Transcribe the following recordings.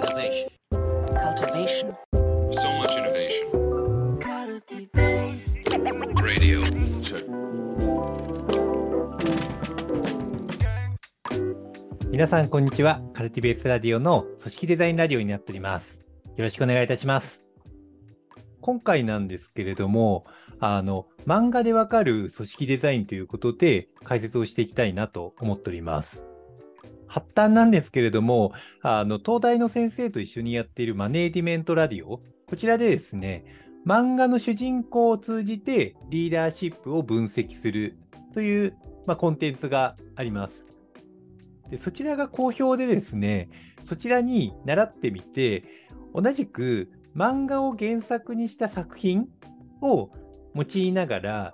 Innovation. cultivation, So much innovation. Radio. Check. 皆さん、こんにちは。カルティベースラディオの組織デザインラディオになっております。よろしくお願いいたします。今回なんですけれども、あの、漫画でわかる組織デザインということで解説をしていきたいなと思っております。発端なんですけれども、あの、東大の先生と一緒にやっているマネーディメントラディオ、こちらでですね、漫画の主人公を通じてリーダーシップを分析するという、まあ、コンテンツがあります。でそちらが好評でですね、そちらに習ってみて、同じく漫画を原作にした作品を用いながら、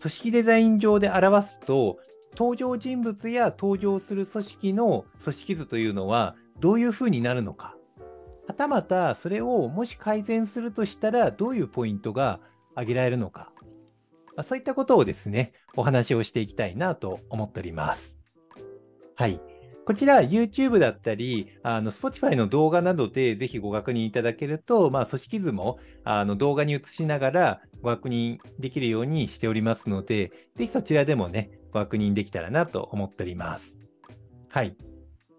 組織デザイン上で表すと、登場人物や登場する組織の組織図というのはどういうふうになるのか。はたまたそれをもし改善するとしたらどういうポイントが挙げられるのか。まあそういったことをですね、お話をしていきたいなと思っております。はい。こちら YouTube だったり、あの Spotify の動画などでぜひご確認いただけると、まあ、組織図もあの動画に映しながらご確認できるようにしておりますので、ぜひそちらでもね、ご確認できたらなと思っております。はい。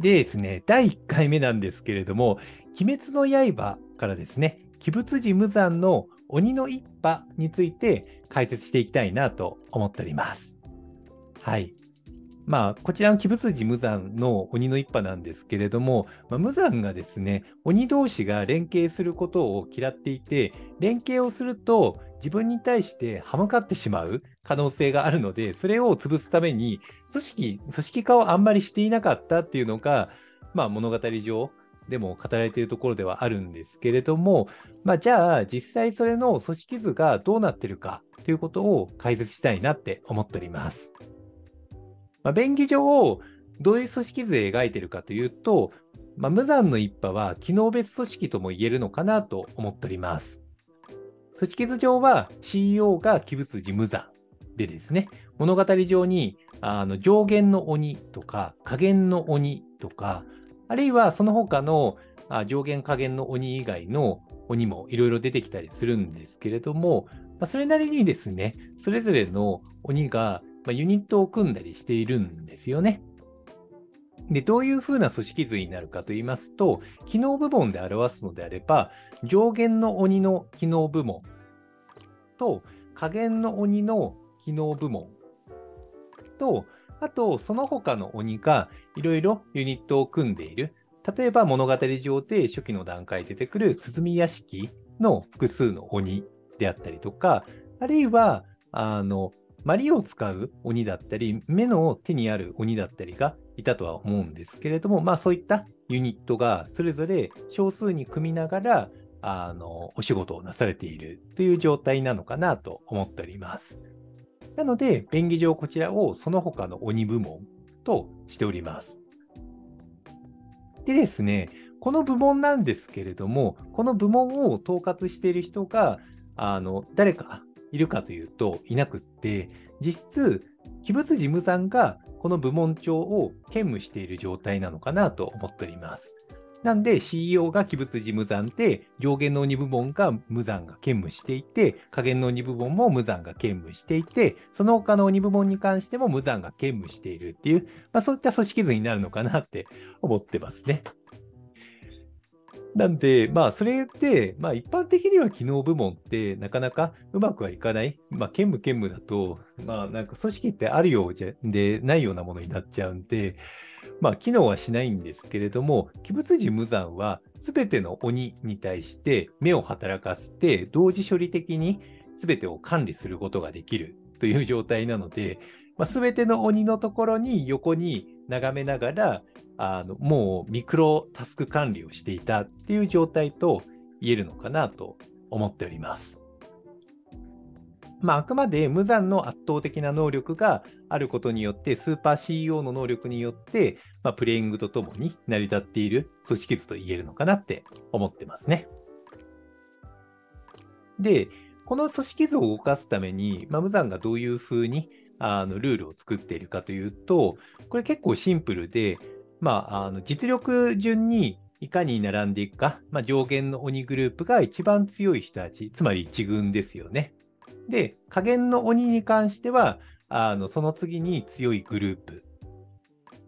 でですね、第1回目なんですけれども、鬼滅の刃からですね、鬼仏寺無惨の鬼の一派について解説していきたいなと思っております。はい。まあ、こちらの鬼仏寺無惨の鬼の一派なんですけれども、まあ、無惨がですね、鬼同士が連携することを嫌っていて、連携をすると自分に対して歯向かってしまう可能性があるので、それを潰すために、組織、組織化をあんまりしていなかったっていうのが、まあ、物語上でも語られているところではあるんですけれども、まあ、じゃあ、実際それの組織図がどうなってるかということを解説したいなって思っております。まあ、便宜上、どういう組織図で描いてるかというと、まあ、無残の一派は機能別組織とも言えるのかなと思っております。組織図上は CEO が鬼仏寺無惨でですね、物語上にあの上限の鬼とか下限の鬼とか、あるいはその他の上限下限の鬼以外の鬼もいろいろ出てきたりするんですけれども、まあ、それなりにですね、それぞれの鬼がまあ、ユニットを組んだりしているんですよね。で、どういうふうな組織図になるかと言いますと、機能部門で表すのであれば、上限の鬼の機能部門と下限の鬼の機能部門と、あと、その他の鬼がいろいろユニットを組んでいる。例えば物語上で初期の段階で出てくる鼓屋敷の複数の鬼であったりとか、あるいは、あの、マリを使う鬼だったり、目の手にある鬼だったりがいたとは思うんですけれども、まあそういったユニットがそれぞれ少数に組みながら、あの、お仕事をなされているという状態なのかなと思っております。なので、便宜上こちらをその他の鬼部門としております。でですね、この部門なんですけれども、この部門を統括している人が、あの、誰かいるかというといなくって、実質、鬼仏寺無惨がこの部門長を兼務している状態なのかなと思っております。なんで CEO が鬼仏寺無惨で、上限の鬼部門が無惨が兼務していて、下限の鬼部門も無惨が兼務していて、その他の鬼部門に関しても無惨が兼務しているっていう、まあそういった組織図になるのかなって思ってますね。なんで、まあ、それで、まあ、一般的には機能部門ってなかなかうまくはいかない。まあ、兼務兼務だと、まあ、なんか組織ってあるようじゃでないようなものになっちゃうんで、まあ、機能はしないんですけれども、鬼仏寺無惨は全ての鬼に対して目を働かせて、同時処理的に全てを管理することができるという状態なので、まあ、全ての鬼のところに横に眺めながら、あのもうミクロタスク管理をしていたっていう状態と言えるのかなと思っております。まあ、あくまで無残の圧倒的な能力があることによって、スーパー CEO の能力によって、まあ、プレイングとともに成り立っている組織図と言えるのかなって思ってますね。で、この組織図を動かすために、まあ、無残がどういうふうにあのルールを作っているかというと、これ結構シンプルで、まあ、あの実力順にいかに並んでいくか、まあ、上限の鬼グループが一番強い人たち、つまり一軍ですよね。で、下限の鬼に関しては、あのその次に強いグループ。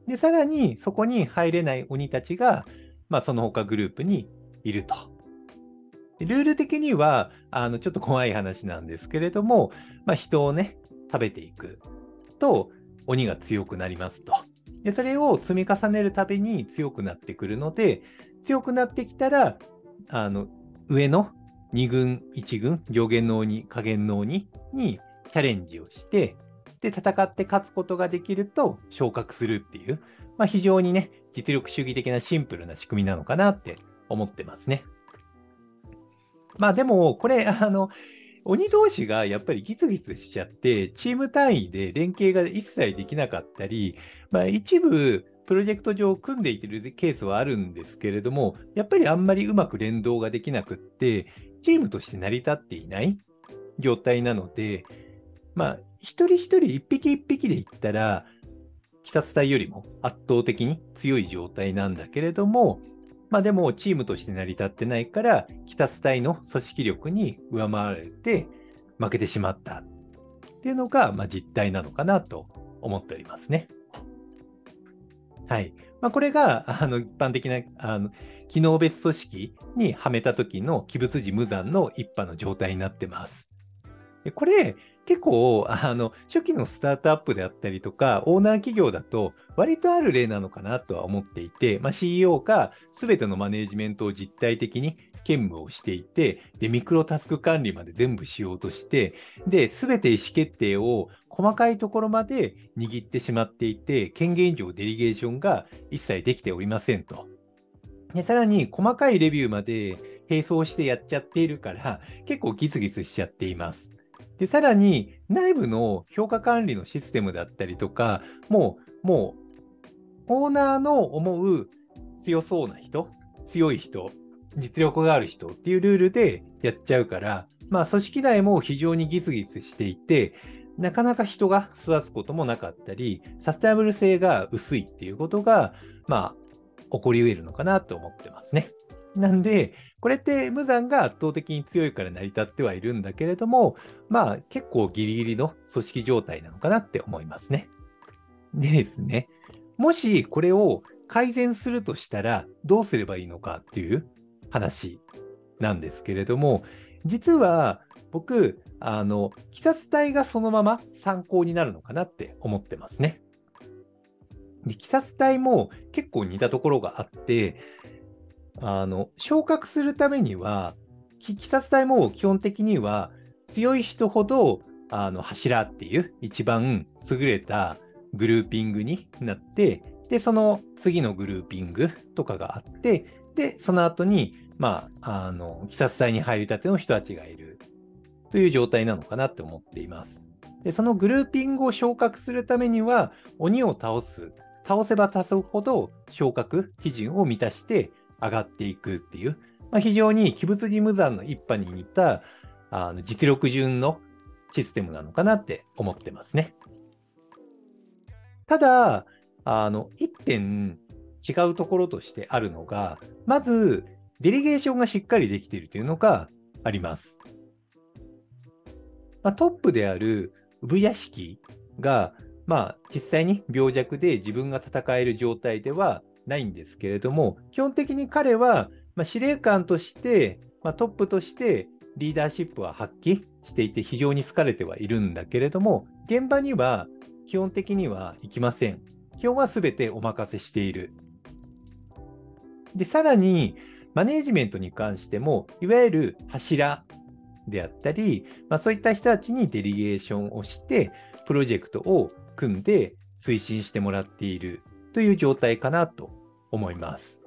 で、さらにそこに入れない鬼たちが、まあ、その他グループにいると。ルール的には、あのちょっと怖い話なんですけれども、まあ、人をね、食べていくと、鬼が強くなりますと。で、それを積み重ねるたびに強くなってくるので、強くなってきたら、あの、上の2軍、1軍、上限の鬼、下限の鬼にチャレンジをして、で、戦って勝つことができると昇格するっていう、まあ、非常にね、実力主義的なシンプルな仕組みなのかなって思ってますね。まあでも、これ、あの、鬼同士がやっぱりギスギスしちゃって、チーム単位で連携が一切できなかったり、まあ一部、プロジェクト上組んでいてるケースはあるんですけれども、やっぱりあんまりうまく連動ができなくって、チームとして成り立っていない状態なので、まあ、一人一人一匹一匹で言ったら、鬼殺隊よりも圧倒的に強い状態なんだけれども、まあでもチームとして成り立ってないから、鬼殺隊の組織力に上回られて負けてしまったっていうのが、まあ、実態なのかなと思っておりますね。はい。まあ、これが、あの、一般的な、あの、機能別組織にはめた時の器物時無残の一派の状態になってます。でこれ、結構、あの、初期のスタートアップであったりとか、オーナー企業だと、割とある例なのかなとは思っていて、まあ、CEO が全てのマネジメントを実体的に兼務をしていて、で、ミクロタスク管理まで全部しようとして、で、全て意思決定を細かいところまで握ってしまっていて、権限上デリゲーションが一切できておりませんと。で、さらに細かいレビューまで並走してやっちゃっているから、結構ギスギスしちゃっています。で、さらに内部の評価管理のシステムだったりとか、もう、もう、オーナーの思う強そうな人、強い人、実力がある人っていうルールでやっちゃうから、まあ組織内も非常にギスギスしていて、なかなか人が育つこともなかったり、サステナブル性が薄いっていうことが、まあ、起こり得るのかなと思ってますね。なんで、これって無残が圧倒的に強いから成り立ってはいるんだけれども、まあ結構ギリギリの組織状態なのかなって思いますね。でですね、もしこれを改善するとしたらどうすればいいのかっていう話なんですけれども、実は僕、あの、鬼殺隊がそのまま参考になるのかなって思ってますね。で、鬼殺隊も結構似たところがあって、あの、昇格するためには、鬼殺隊も基本的には強い人ほど、あの、柱っていう一番優れたグルーピングになって、で、その次のグルーピングとかがあって、で、その後に、まあ、あの、鬼殺隊に入りたての人たちがいるという状態なのかなって思っています。で、そのグルーピングを昇格するためには、鬼を倒す。倒せば倒すほど昇格基準を満たして上がっていくっていう、まあ、非常に器物義務残の一派に似たあの実力順のシステムなのかなって思ってますね。ただ、あの、一点違うところとしてあるのが、まず、デリゲーションがしっかりできているというのがあります。まあ、トップである産屋敷が、まあ、実際に病弱で自分が戦える状態ではないんですけれども、基本的に彼は、まあ、司令官として、まあ、トップとしてリーダーシップは発揮していて非常に好かれてはいるんだけれども、現場には基本的には行きません。基本は全てお任せしている。で、さらに、マネージメントに関しても、いわゆる柱であったり、まあ、そういった人たちにデリゲーションをして、プロジェクトを組んで推進してもらっているという状態かなと思います。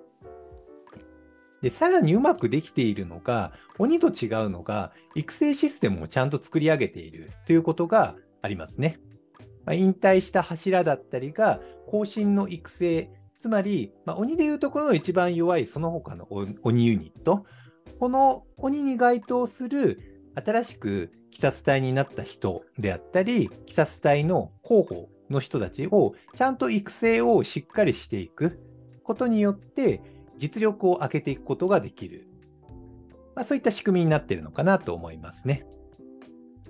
で、さらにうまくできているのが、鬼と違うのが、育成システムをちゃんと作り上げているということがありますね。まあ、引退した柱だったりが、更新の育成、つまり、まあ、鬼でいうところの一番弱いその他の鬼ユニット、この鬼に該当する新しく鬼殺隊になった人であったり、鬼殺隊の候補の人たちをちゃんと育成をしっかりしていくことによって、実力を上げていくことができる。まあ、そういった仕組みになっているのかなと思いますね。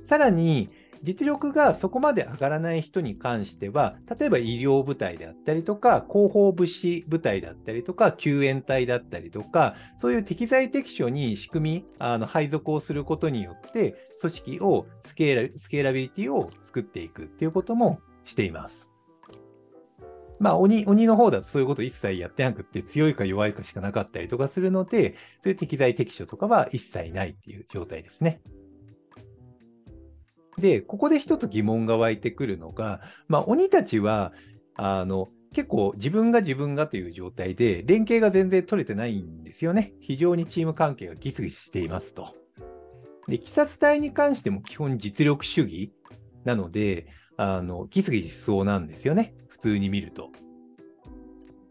さらに、実力がそこまで上がらない人に関しては、例えば医療部隊であったりとか、広報物資部隊だったりとか、救援隊だったりとか、そういう適材適所に仕組み、あの配属をすることによって、組織をスケーラスケーラビリティを作っていくっていうこともしています。まあ、鬼、鬼の方だとそういうこと一切やってなくって、強いか弱いかしかなかったりとかするので、そういう適材適所とかは一切ないっていう状態ですね。で、ここで一つ疑問が湧いてくるのが、まあ、鬼たちは、あの、結構自分が自分がという状態で、連携が全然取れてないんですよね。非常にチーム関係がギスギスしていますと。で、鬼殺隊に関しても基本実力主義なので、あの、ギスギスしそうなんですよね。普通に見ると。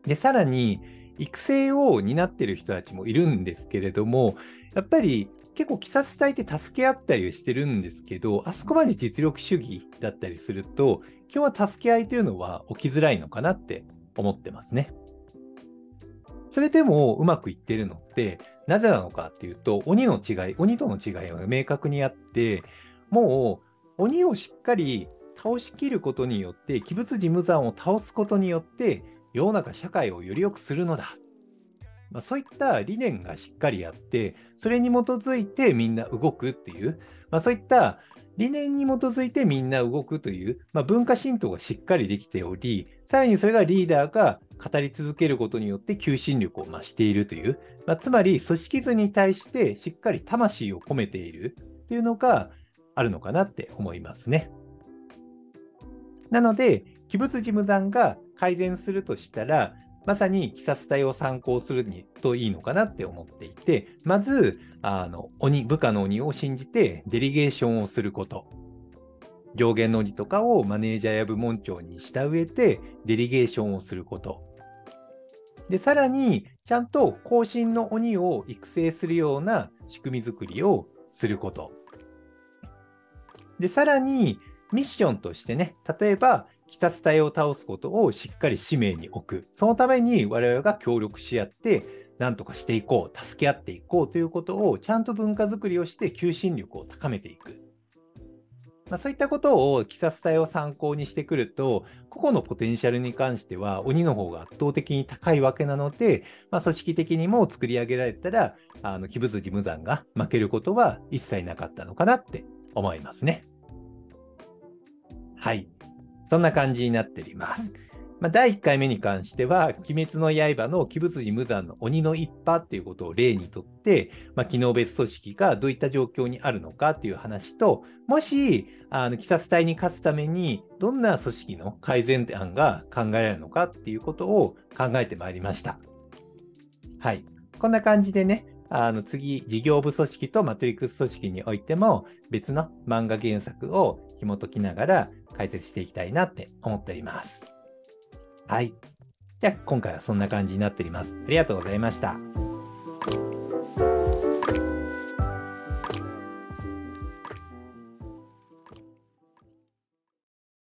で、さらに、育成を担ってる人たちもいるんですけれども、やっぱり結構、鬼殺隊って助け合ったりしてるんですけど、あそこまで実力主義だったりすると、今日は助け合いというのは起きづらいのかなって思ってますね。それでもうまくいってるのって、なぜなのかっていうと、鬼の違い、鬼との違いは明確にあって、もう鬼をしっかり倒しきることによって、鬼物事無残を倒すことによって、世の中社会をより良くするのだまあ、そういった理念がしっかりあって、それに基づいてみんな動くっていう、まあ、そういった理念に基づいてみんな動くという、まあ、文化浸透がしっかりできており、さらにそれがリーダーが語り続けることによって求心力を増しているという、まあ、つまり組織図に対してしっかり魂を込めているというのがあるのかなって思いますね。なので、鬼物事務残が改善するとしたら、まさに鬼殺隊を参考するにといいのかなって思っていて、まず、あの、鬼、部下の鬼を信じてデリゲーションをすること。上限の鬼とかをマネージャーや部門長にした上でデリゲーションをすること。で、さらに、ちゃんと後進の鬼を育成するような仕組み作りをすること。で、さらに、ミッションとしてね、例えば、鬼殺隊を倒すことをしっかり使命に置く。そのために我々が協力し合って、何とかしていこう、助け合っていこうということを、ちゃんと文化づくりをして求心力を高めていく。まあ、そういったことを鬼殺隊を参考にしてくると、個々のポテンシャルに関しては鬼の方が圧倒的に高いわけなので、まあ、組織的にも作り上げられたら、あの、鬼物事無残が負けることは一切なかったのかなって思いますね。はい。そんな感じになっております。まあ、第1回目に関しては、鬼滅の刃の鬼物寺無惨の鬼の一派っていうことを例にとって、まあ、機能別組織がどういった状況にあるのかっていう話と、もし、あの、鬼殺隊に勝つために、どんな組織の改善案が考えられるのかっていうことを考えてまいりました。はい。こんな感じでね、あの次、事業部組織とマトリックス組織においても別の漫画原作を紐解きながら解説していきたいなって思っております。はい。じゃあ今回はそんな感じになっております。ありがとうございました。